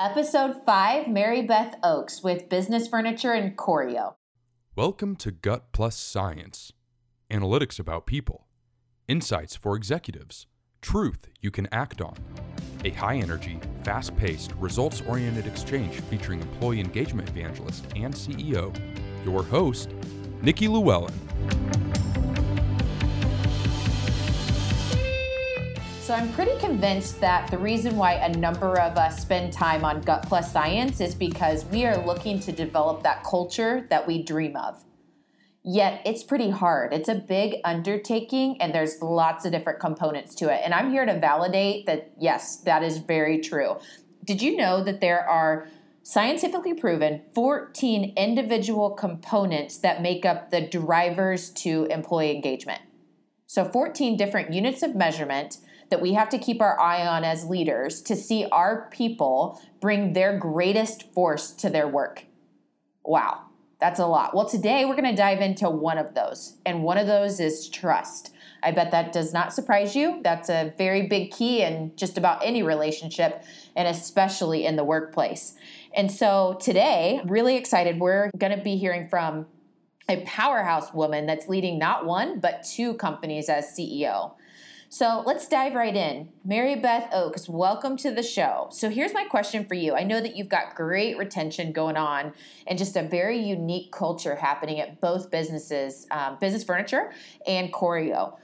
Episode 5 Mary Beth Oakes with Business Furniture and Choreo. Welcome to Gut Plus Science analytics about people, insights for executives, truth you can act on. A high energy, fast paced, results oriented exchange featuring employee engagement evangelist and CEO, your host, Nikki Llewellyn. So I'm pretty convinced that the reason why a number of us spend time on Gut Plus Science is because we are looking to develop that culture that we dream of. Yet it's pretty hard. It's a big undertaking and there's lots of different components to it. And I'm here to validate that yes, that is very true. Did you know that there are scientifically proven 14 individual components that make up the drivers to employee engagement? So 14 different units of measurement that we have to keep our eye on as leaders to see our people bring their greatest force to their work. Wow, that's a lot. Well, today we're going to dive into one of those, and one of those is trust. I bet that does not surprise you. That's a very big key in just about any relationship, and especially in the workplace. And so today, really excited, we're going to be hearing from a powerhouse woman that's leading not one, but two companies as CEO. So let's dive right in. Mary Beth Oakes, welcome to the show. So here's my question for you. I know that you've got great retention going on and just a very unique culture happening at both businesses, um, Business Furniture and Choreo.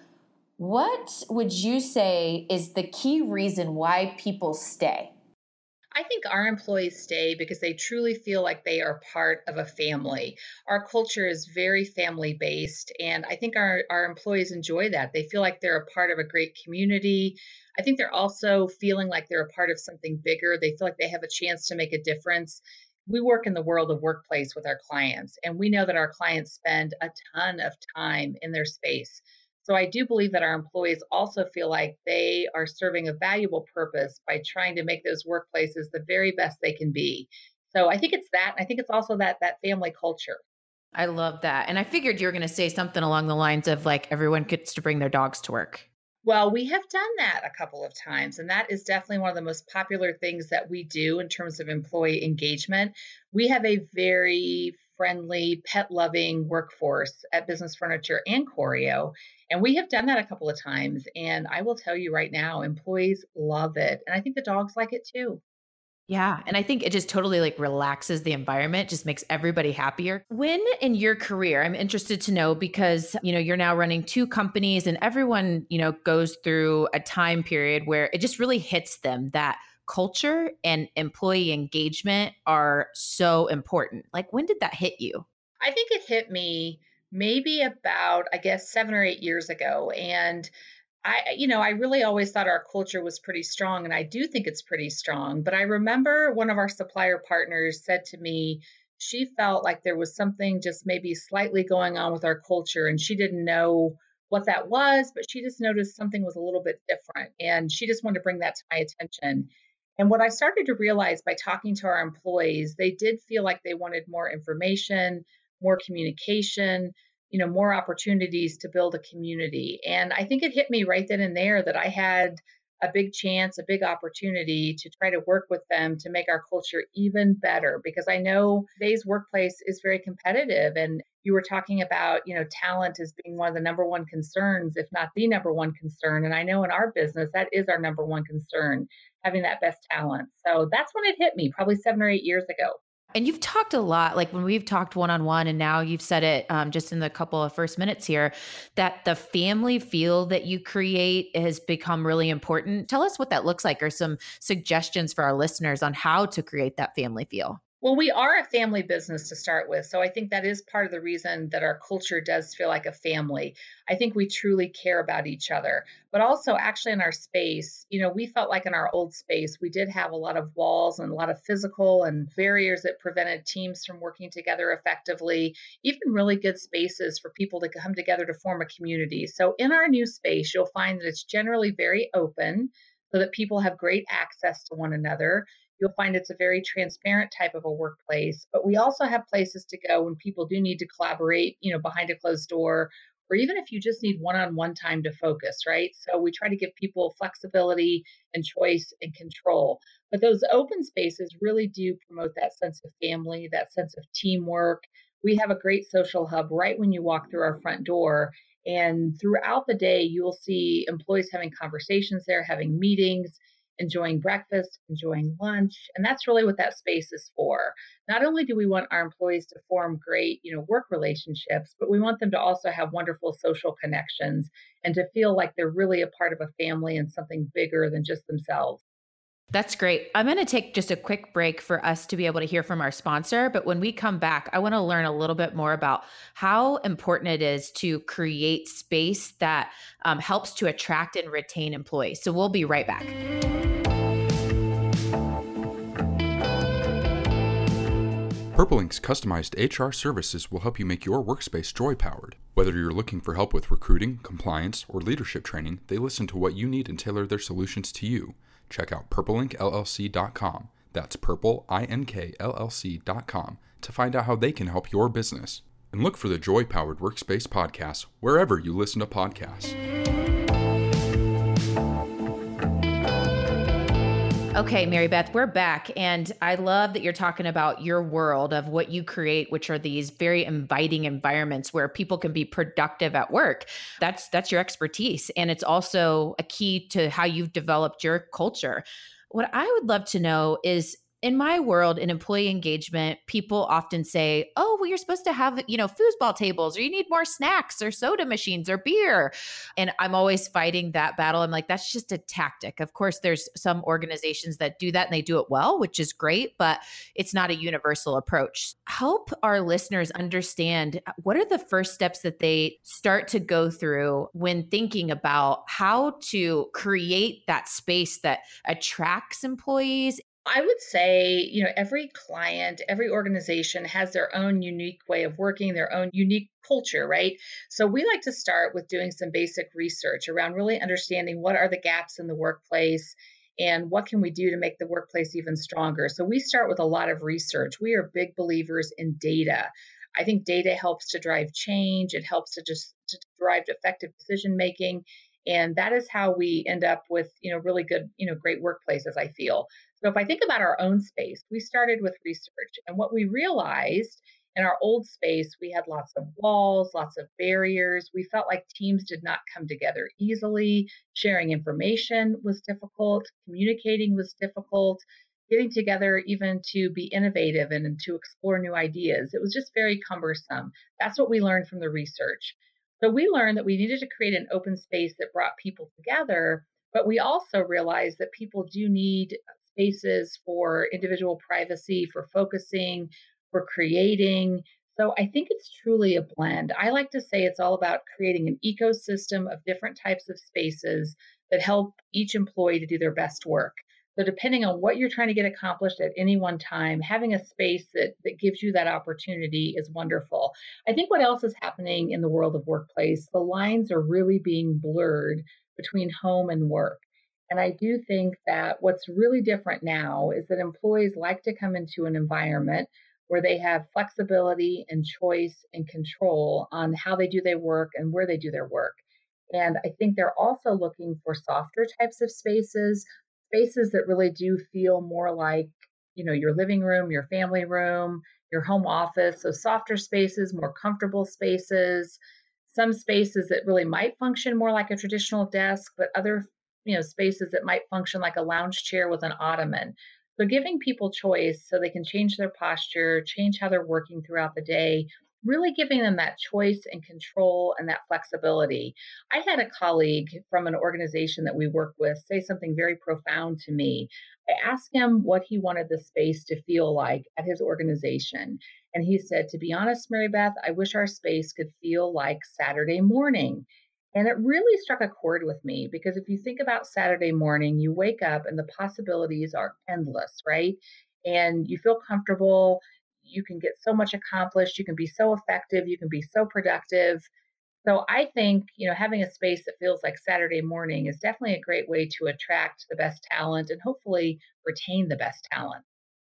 What would you say is the key reason why people stay? I think our employees stay because they truly feel like they are part of a family. Our culture is very family based, and I think our, our employees enjoy that. They feel like they're a part of a great community. I think they're also feeling like they're a part of something bigger. They feel like they have a chance to make a difference. We work in the world of workplace with our clients, and we know that our clients spend a ton of time in their space. So I do believe that our employees also feel like they are serving a valuable purpose by trying to make those workplaces the very best they can be. So I think it's that. I think it's also that that family culture. I love that. And I figured you were going to say something along the lines of like everyone gets to bring their dogs to work. Well, we have done that a couple of times, and that is definitely one of the most popular things that we do in terms of employee engagement. We have a very friendly, pet loving workforce at Business Furniture and Choreo. And we have done that a couple of times. And I will tell you right now, employees love it. And I think the dogs like it too. Yeah. And I think it just totally like relaxes the environment, just makes everybody happier. When in your career, I'm interested to know because, you know, you're now running two companies and everyone, you know, goes through a time period where it just really hits them that culture and employee engagement are so important. Like, when did that hit you? I think it hit me maybe about, I guess, seven or eight years ago. And I, you know, I really always thought our culture was pretty strong, and I do think it's pretty strong. But I remember one of our supplier partners said to me, she felt like there was something just maybe slightly going on with our culture, and she didn't know what that was, but she just noticed something was a little bit different. And she just wanted to bring that to my attention. And what I started to realize by talking to our employees, they did feel like they wanted more information, more communication, you know, more opportunities to build a community. And I think it hit me right then and there that I had a big chance, a big opportunity to try to work with them to make our culture even better because I know today's workplace is very competitive and you were talking about, you know, talent as being one of the number one concerns, if not the number one concern. And I know in our business that is our number one concern having that best talent. So that's when it hit me, probably seven or eight years ago. And you've talked a lot, like when we've talked one on one, and now you've said it um, just in the couple of first minutes here, that the family feel that you create has become really important. Tell us what that looks like, or some suggestions for our listeners on how to create that family feel. Well, we are a family business to start with. So I think that is part of the reason that our culture does feel like a family. I think we truly care about each other. But also, actually, in our space, you know, we felt like in our old space, we did have a lot of walls and a lot of physical and barriers that prevented teams from working together effectively, even really good spaces for people to come together to form a community. So in our new space, you'll find that it's generally very open so that people have great access to one another. You'll find it's a very transparent type of a workplace, but we also have places to go when people do need to collaborate, you know, behind a closed door or even if you just need one on one time to focus, right? So we try to give people flexibility and choice and control. But those open spaces really do promote that sense of family, that sense of teamwork. We have a great social hub right when you walk through our front door. And throughout the day, you will see employees having conversations there, having meetings, enjoying breakfast, enjoying lunch. And that's really what that space is for. Not only do we want our employees to form great, you know, work relationships, but we want them to also have wonderful social connections and to feel like they're really a part of a family and something bigger than just themselves. That's great. I'm going to take just a quick break for us to be able to hear from our sponsor. But when we come back, I want to learn a little bit more about how important it is to create space that um, helps to attract and retain employees. So we'll be right back. Purple Ink's customized HR services will help you make your workspace joy powered. Whether you're looking for help with recruiting, compliance, or leadership training, they listen to what you need and tailor their solutions to you check out purpleinkllc.com. That's purpleinkllc.com to find out how they can help your business. And look for the Joy Powered Workspace podcast wherever you listen to podcasts. Okay, mm. Mary Beth, we're back. And I love that you're talking about your world of what you create, which are these very inviting environments where people can be productive at work. That's that's your expertise. And it's also a key to how you've developed your culture. What I would love to know is in my world in employee engagement people often say oh well you're supposed to have you know foosball tables or you need more snacks or soda machines or beer. And i'm always fighting that battle. I'm like that's just a tactic. Of course there's some organizations that do that and they do it well which is great but it's not a universal approach. Help our listeners understand uh, what are the first steps that they start to go through when thinking about how to create that space that attracts employees I would say, you know, every client, every organization has their own unique way of working, their own unique culture, right? So we like to start with doing some basic research around really understanding what are the gaps in the workplace and what can we do to make the workplace even stronger. So we start with a lot of research. We are big believers in data. I think data helps to drive change, it helps to just to drive effective decision making and that is how we end up with you know really good you know great workplaces i feel so if I think about our own space, we started with research. And what we realized in our old space, we had lots of walls, lots of barriers. We felt like teams did not come together easily. Sharing information was difficult, communicating was difficult, getting together even to be innovative and, to explore new ideas. It was just very cumbersome. That's what we learned from the research. So we learned that we needed to create an open space that brought people together, but we also realized that people do need spaces for individual privacy, for focusing, for creating. So I think it's truly a blend. I like to say it's all about creating an ecosystem of different types of spaces that help each employee to do their best work. So depending on what you're trying to get accomplished at any one time, having a space that, that gives you that opportunity is wonderful. I think what else is happening in the world of workplace, the lines are really being blurred between home and work. And I do think that what's really different now is that employees like to come into an environment where they have flexibility and choice and control on how they do their work and where they do their work. And I think they're also looking for softer types of spaces, spaces that really do feel more like, you know, your living room, your family room, your home office. So softer spaces, more comfortable spaces, some spaces that really might function more like a traditional desk, but other you know spaces that might function like a lounge chair with an ottoman. So giving people choice so they can change their posture change how they're working throughout the day really giving them that choice and control and that flexibility. I had a colleague from an organization that we work with say something very profound to me. I asked him what he wanted the space to feel like at his organization and he said to be honest mary beth i wish our space could feel like saturday morning and it really struck a chord with me because if you think about Saturday morning, you wake up and the possibilities are endless, right? And you feel comfortable. You can get so much accomplished. You can be so effective. You can be so productive. So I think, you know, having a space that feels like Saturday morning is definitely a great way to attract the best talent and hopefully retain the best talent.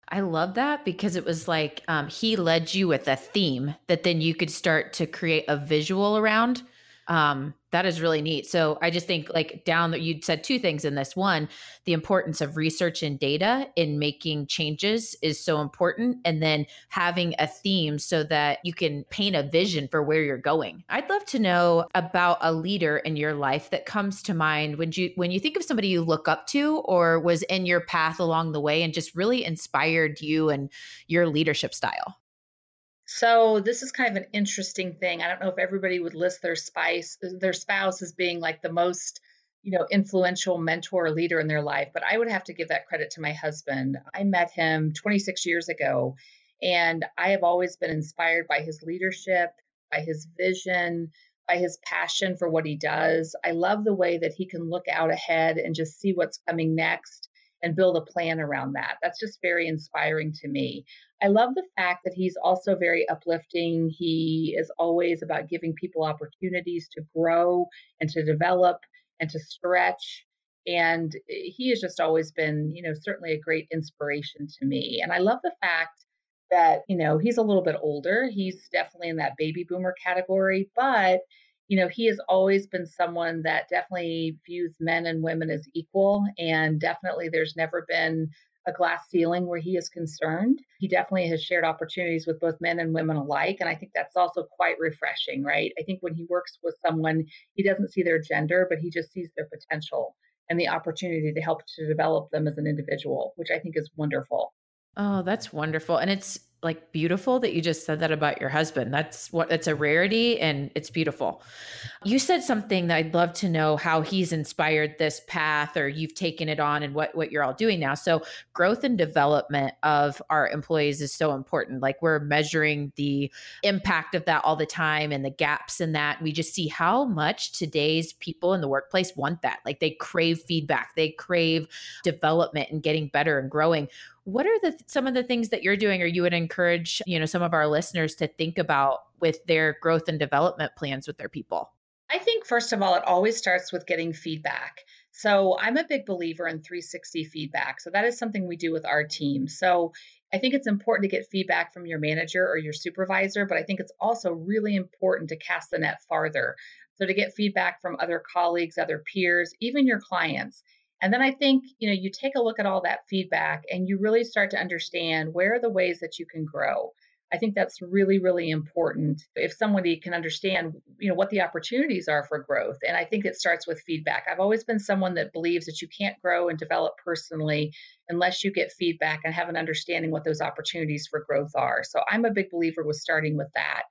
I love that because it was like um, he led you with a theme that then you could start to create a visual around Um, that is really neat. So I just think like down that you said two things in this. One, the importance of research and data in making changes is so important. And then having a theme so that you can paint a vision for where you're going. I'd love to know about a leader in your life that comes to mind when you when you think of somebody you look up to or was in your path along the way and just really inspired you and your leadership style. So this is kind of an interesting thing. I don't know if everybody would list their spice uh, their spouse as being like the most, you know, influential mentor or leader in their life, but I would have to give that credit to my husband. I met him 26 years ago and I have always been inspired by his leadership, by his vision, by his passion for what he does. I love the way that he can look out ahead and just see what's coming next and build a plan around that. That's just very inspiring to me. I love the fact that he's also very uplifting. He is always about giving people opportunities to grow and to develop and to stretch. And eh, he has just always been, you know, certainly a great inspiration to me. And I love the fact that, you know, he's a little bit older. He's definitely in that baby boomer category, but you know, he has always been someone that definitely views men and women as equal. And definitely there's never been a glass ceiling where he is concerned. He definitely has shared opportunities with both men and women alike. And I think that's also quite refreshing, right? I think when he works with someone, he doesn't see their gender, but he just sees their potential and the opportunity to help to develop them as an individual, which I think is wonderful. Oh, that's wonderful. And it's like beautiful that you just said that about your husband. That's what it's a rarity and it's beautiful. You said something that I'd love to know how he's inspired this path or you've taken it on and what what you're all doing now. So, growth and development of our employees is so important. Like we're measuring the impact of that all the time and the gaps in that. We just see how much today's people in the workplace want that. Like they crave feedback, they crave development and getting better and growing what are the some of the things that you're doing or you would encourage you know some of our listeners to think about with their growth and development plans with their people? I think first of all it always starts with getting feedback. So i'm a big believer in 360 feedback so that is something we do with our team. So i think it's important to get feedback from your manager or your supervisor but i think it's also really important to cast the net farther. So to get feedback from other colleagues other peers even your clients and then I think, you know, you take a look at all that feedback and you really start to understand where are the ways that you can grow. I think that's really, really important if somebody can understand, you know, what the opportunities are for growth. And I think it starts with feedback. I've always been someone that believes that you can't grow and develop personally unless you get feedback and have an understanding what those opportunities for growth are. So I'm a big believer with starting with that.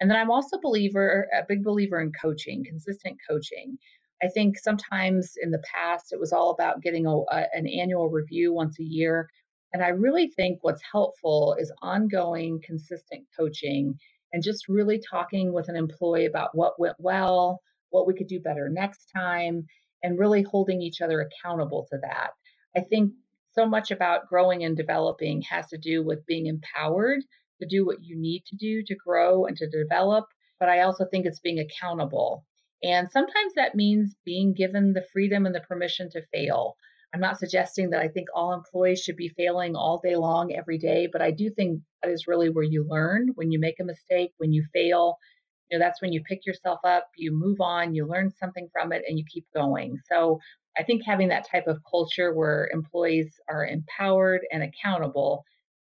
And then I'm also believer, a big believer in coaching, consistent coaching. I think sometimes in the past it was all about getting a, a, an annual review once a year. And I really think what's helpful is ongoing, consistent coaching and just really talking with an employee about what went well, what we could do better next time, and really holding each other accountable to that. I think so much about growing and developing has to do with being empowered to do what you need to do to grow and to develop. But I also think it's being accountable and sometimes that means being given the freedom and the permission to fail. I'm not suggesting that I think all employees should be failing all day long every day, but I do think that is really where you learn when you make a mistake, when you fail. You know, that's when you pick yourself up, you move on, you learn something from it, and you keep going. So I think having that type of culture where employees are empowered and accountable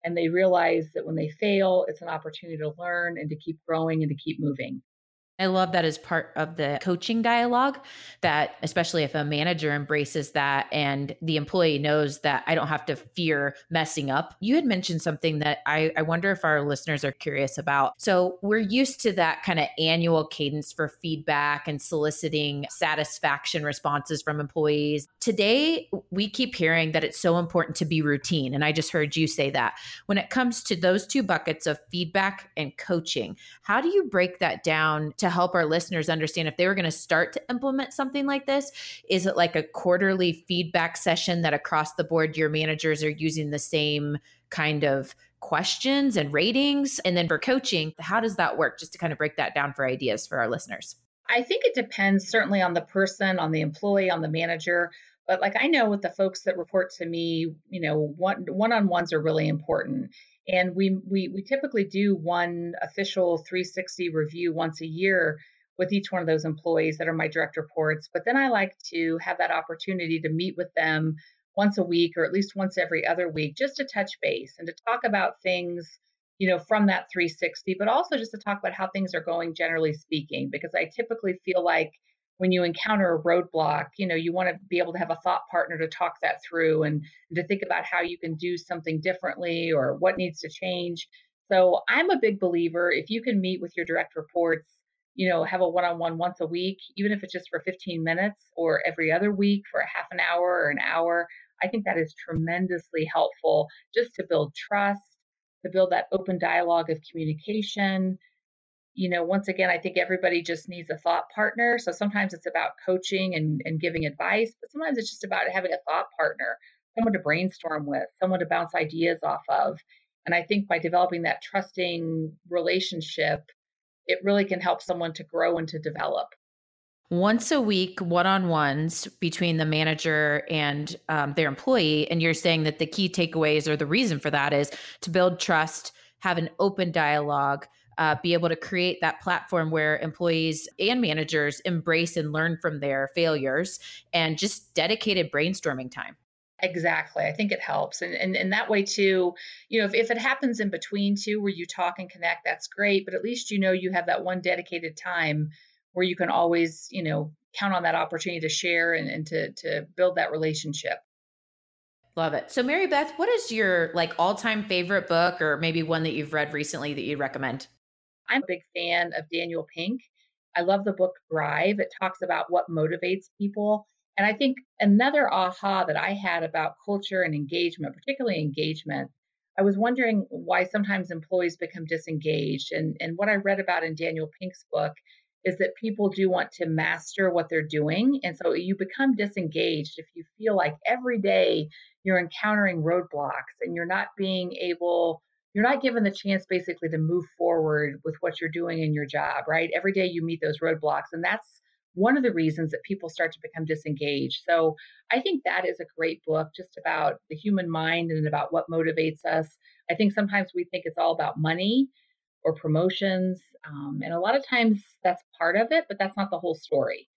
and they realize that when they fail, it's an opportunity to learn and to keep growing and to keep moving. I love that as part of the coaching dialogue that especially if a manager embraces that and the employee knows that I don't have to fear messing up. You had mentioned something that I, I wonder if our listeners are curious about. So we're used to that kind of annual cadence for feedback and soliciting satisfaction responses from employees. Today, we keep hearing that it's so important to be routine. And I just heard you say that. When it comes to those two buckets of feedback and coaching, how do you break that down to help our listeners understand if they were going to start to implement something like this? Is it like a quarterly feedback session that across the board your managers are using the same kind of questions and ratings? And then for coaching, how does that work? Just to kind of break that down for ideas for our listeners. I think it depends certainly on the person, on the employee, on the manager. But like I know with the folks that report to me, you know, one one on ones are really important. And we, we we typically do one official 360 review once a year with each one of those employees that are my direct reports. But then I like to have that opportunity to meet with them once a week or at least once every other week just to touch base and to talk about things you know from that 360 but also just to talk about how things are going generally speaking because i typically feel like when you encounter a roadblock you know you want to be able to have a thought partner to talk that through and, and to think about how you can do something differently or what needs to change so i'm a big believer if you can meet with your direct reports you know, have a one on one once a week, even if it's just for 15 minutes or every other week for a half an hour or an hour. I think that is tremendously helpful just to build trust, to build that open dialogue of communication. You know, once again, I think everybody just needs a thought partner. So sometimes it's about coaching and, and giving advice, but sometimes it's just about having a thought partner, someone to brainstorm with, someone to bounce ideas off of. And I think by developing that trusting relationship, it really can help someone to grow and to develop. Once a week, one on ones between the manager and um, their employee. And you're saying that the key takeaways or the reason for that is to build trust, have an open dialogue. Uh, be able to create that platform where employees and managers embrace and learn from their failures and just dedicated brainstorming time. Exactly. I think it helps. And, and and that way too, you know, if, if it happens in between too where you talk and connect, that's great. But at least you know you have that one dedicated time where you can always, you know, count on that opportunity to share and, and to to build that relationship. Love it. So Mary Beth, what is your like all-time favorite book or maybe one that you've read recently that you'd recommend? I'm a big fan of Daniel Pink. I love the book Drive. It talks about what motivates people and I think another aha that I had about culture and engagement, particularly engagement, I was wondering why sometimes employees become disengaged. And, and what I read about in Daniel Pink's book is that people do want to master what they're doing. And so you become disengaged if you feel like every day you're encountering roadblocks and you're not being able, you're not given the chance basically to move forward with what you're doing in your job, right? Every day you meet those roadblocks. And that's one of the reasons that people start to become disengaged. So I think that is a great book just about the human mind and about what motivates us. I think sometimes we think it's all about money or promotions. Um, and a lot of times that's part of it, but that's not the whole story.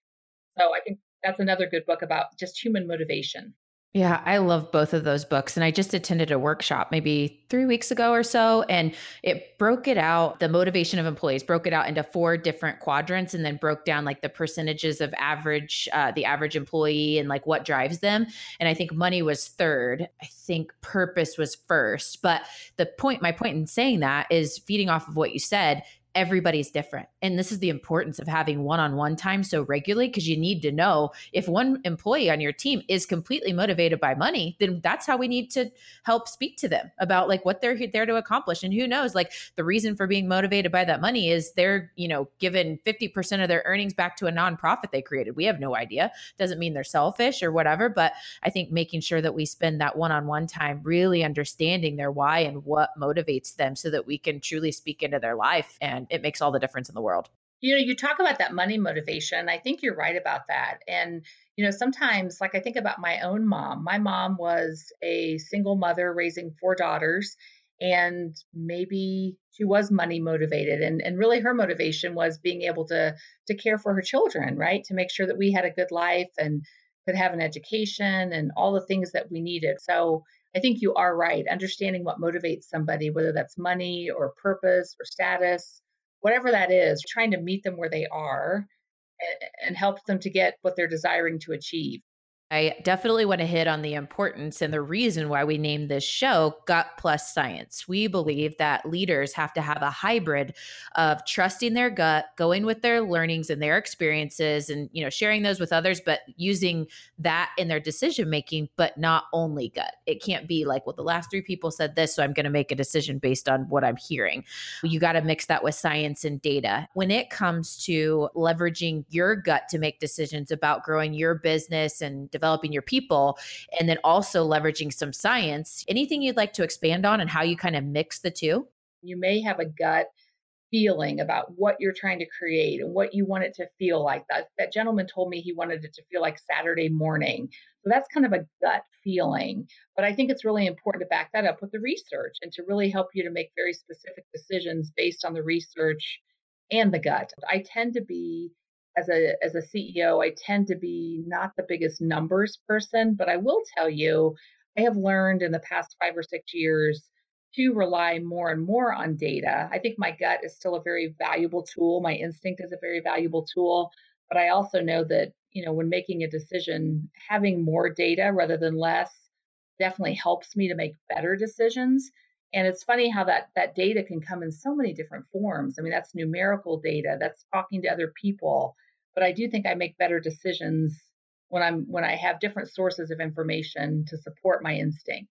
So I think that's another good book about just human motivation. Yeah, I love both of those books. And I just attended a workshop maybe three weeks ago or so, and it broke it out, the motivation of employees broke it out into four different quadrants and then broke down like the percentages of average, uh, the average employee and like what drives them. And I think money was third. I think purpose was first. But the point, my point in saying that is feeding off of what you said everybody's different. And this is the importance of having one on one time so regularly because you need to know if one employee on your team is completely motivated by money, then that's how we need to help speak to them about like what they're there to accomplish. And who knows, like the reason for being motivated by that money is they're, you know, given 50% of their earnings back to a nonprofit they created. We have no idea. Doesn't mean they're selfish or whatever. But I think making sure that we spend that one on one time really understanding their why and what motivates them so that we can truly speak into their life and it makes all the difference in the world. You know, you talk about that money motivation. I think you're right about that. And, you know, sometimes, like I think about my own mom, my mom was a single mother raising four daughters and maybe she was money motivated and, and really her motivation was being able to to care for her children right to make sure that we had a good life and could have an education and all the things that we needed so i think you are right understanding what motivates somebody whether that's money or purpose or status whatever that is, trying to meet them where they are and, and help them to get what they're desiring to achieve. I definitely want to hit on the importance and the reason why we named this show Gut Plus Science. We believe that leaders have to have a hybrid of trusting their gut, going with their learnings and their experiences and you know sharing those with others but using that in their decision making but not only gut. It can't be like well the last 3 people said this so I'm going to make a decision based on what I'm hearing. You got to mix that with science and data. When it comes to leveraging your gut to make decisions about growing your business and developing your people, and then also leveraging some science. Anything you'd like to expand on and how you kind of mix the two? You may have a gut feeling about what you're trying to create and what you want it to feel like. That that gentleman told me he wanted it to feel like Saturday morning. So that's kind of a gut feeling. But I think it's really important to back that up with the research and to really help you to make very specific decisions based on the research and the gut. I tend to be as a as a CEO, I tend to be not the biggest numbers person, but I will tell you, I have learned in the past 5 or 6 years to rely more and more on data. I think my gut is still a very valuable tool. My instinct is a very valuable tool, but I also know that, you know, when making a decision, having more data rather than less definitely helps me to make better decisions. And it's funny how that that data can come in so many different forms. I mean, that's numerical data, that's talking to other people, but I do think I make better decisions when I'm when I have different sources of information to support my instinct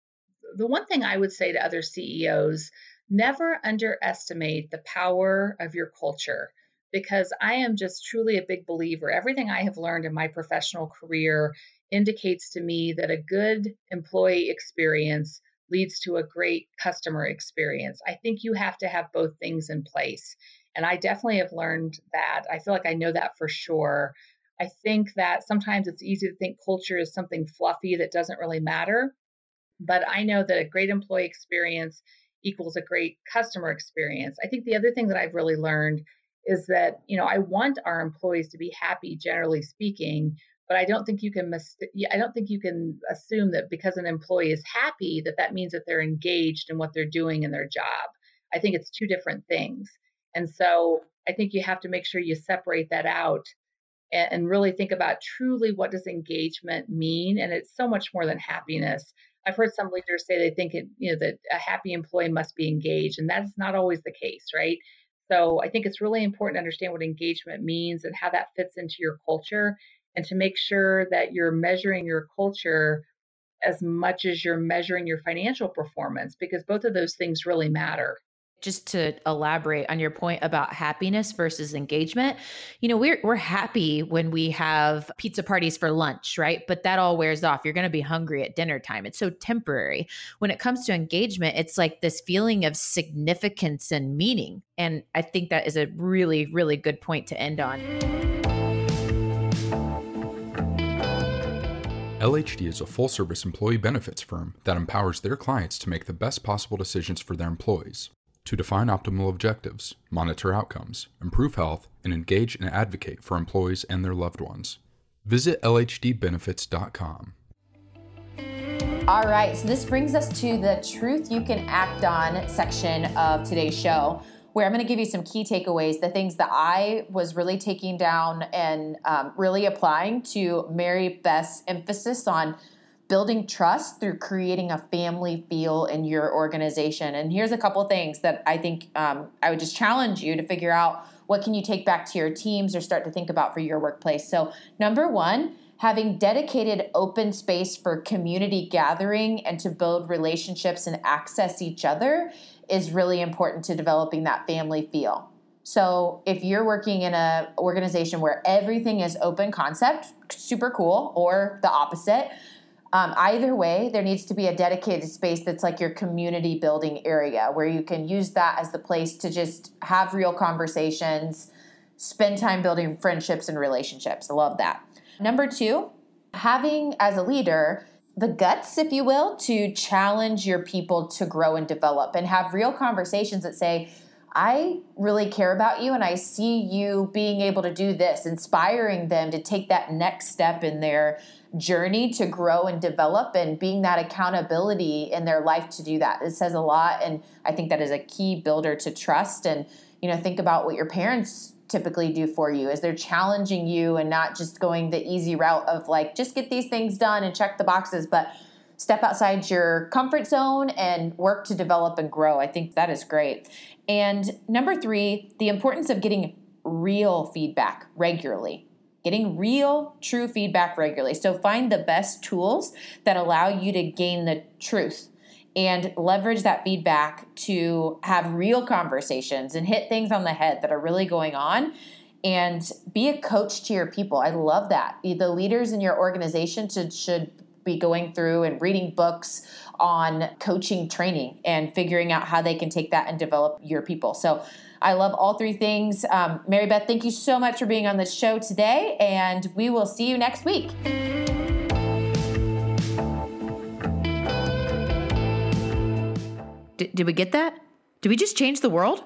the one thing I would say to other CEOs never underestimate the power of your culture because I am just truly a big believer. Everything I have learned in my professional career indicates to me that a good employee experience leads to a great customer experience. I think you have to have both things in place. And I definitely have learned that. I feel like I know that for sure. I think that sometimes it's easy to think culture is something fluffy that doesn't really matter. But I know that a great employee experience equals a great customer experience. I think the other thing that I've really learned is that, you know, I want our employees to be happy generally speaking, but I don't think you can mis- I don't think you can assume that because an employee is happy that that means that they're engaged in what they're doing in their job. I think it's two different things. And so I think you have to make sure you separate that out and, and really think about truly what does engagement mean and it's so much more than happiness I've heard some leaders say they think it, you know, that a happy employee must be engaged, and that's not always the case, right? So I think it's really important to understand what engagement means and how that fits into your culture, and to make sure that you're measuring your culture as much as you're measuring your financial performance, because both of those things really matter just to elaborate on your point about happiness versus engagement, you know, we're we're happy when we have pizza parties for lunch, right? But that all wears off. You're going to be hungry at dinner time. It's so temporary. When it comes to engagement, it's like this feeling of significance and meaning. And I think that is a really really good point to end on. LHD is a full service employee benefits firm that empowers their clients to make the best possible decisions for their employees to define optimal objectives, monitor outcomes, improve health, and engage and advocate for employees and their loved ones. Visit LHDbenefits.com. All right, so this brings us to the truth you can act on section of today's show, where I'm going to give you some key takeaways, the things that I was really taking down and um, really applying to Mary Beth's emphasis on building trust through creating a family feel in your organization. And here's a couple things that I think um, I would just challenge you to figure out what can you take back to your teams or start to think about for your workplace. So, number one, having dedicated open space for community gathering and to build relationships and access each other is really important to developing that family feel. So if you're working in an organization where everything is open concept, super cool, or the opposite, um, either way, there needs to be a dedicated space that's like your community building area where you can use that as the place to just have real conversations, spend time building friendships and relationships. I love that. Number two, having as a leader the guts, if you will, to challenge your people to grow and develop and have real conversations that say, I really care about you and I see you being able to do this, inspiring them to take that next step in their journey to grow and develop and being that accountability in their life to do that. It says a lot and I think that is a key builder to trust and you know think about what your parents typically do for you is they're challenging you and not just going the easy route of like just get these things done and check the boxes but step outside your comfort zone and work to develop and grow. I think that is great. And number 3, the importance of getting real feedback regularly getting real, true feedback regularly. So find the best tools that allow you to gain the truth and leverage that feedback to have real conversations and hit things on the head that are really going on and be a coach to your people. I love that. The leaders in your organization should, should be going through and reading books on coaching training and figuring out how they can take that and develop your people. So I love all three things. Um, Mary Beth, thank you so much for being on the show today, and we will see you next week. Did, did we get that? Did we just change the world?